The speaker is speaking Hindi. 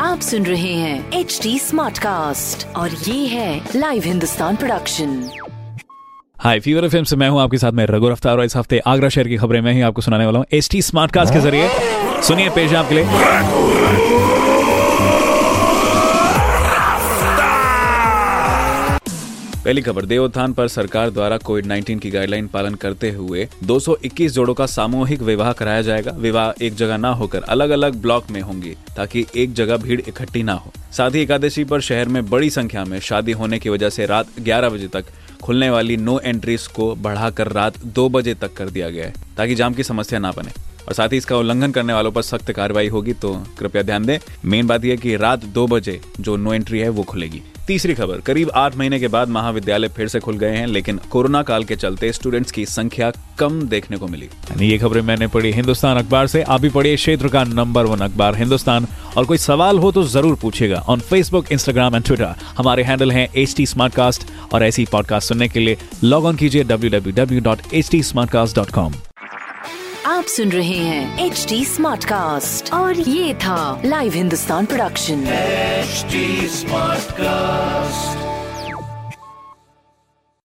आप सुन रहे हैं एच डी स्मार्ट कास्ट और ये है लाइव हिंदुस्तान प्रोडक्शन हाय फीवर फ़िल्म से मैं हूँ आपके साथ में रघु रफ्तार और इस हफ़्ते आगरा शहर की खबरें मैं ही आपको सुनाने वाला हूँ एच टी स्मार्ट कास्ट के ज़रिए। सुनिए पेश आपके लिए। पहली खबर, देवोत्थान पर सरकार द्वारा कोविड 19 की गाइडलाइन पालन करते हुए 221 जोड़ों का सामूहिक विवाह कराया जाएगा। विवाह एक जगह ना होकर अलग अलग ब्लॉक में होंगे, ताकि एक जगह भीड़ इकट्ठी ना हो। साथ ही एकादशी पर शहर में बड़ी संख्या में शादी होने की वजह से रात 11 बजे तक खुलने वाली नो एंट्रीज को बढ़ाकर रात दो बजे तक कर दिया गया है, ताकि जाम की समस्या ना बने। और साथ ही इसका उल्लंघन करने वालों पर सख्त कार्रवाई होगी तो कृपया ध्यान दें। मेन बात यह कि रात दो बजे जो नो एंट्री है, वो खुलेगी। तीसरी खबर करीब आठ महीने के बाद महाविद्यालय फिर से खुल गए हैं लेकिन कोरोना काल के चलते स्टूडेंट्स की संख्या कम देखने को मिली। यानी ये खबरें मैंने पढ़ी हिंदुस्तान अखबार से। आप भी पढ़िए क्षेत्र का नंबर वन अखबार हिंदुस्तान। और कोई सवाल हो तो ज़रूर पूछेगा on Facebook Instagram and Twitter हमारे हैंडल है एच टी और ऐसी पॉडकास्ट सुनने के लिए लॉग ऑन कीजिए www.htsmartcast.com आप सुन रहे हैं एच टी स्मार्ट कास्ट और ये था live Hindustan production HD Smartcast.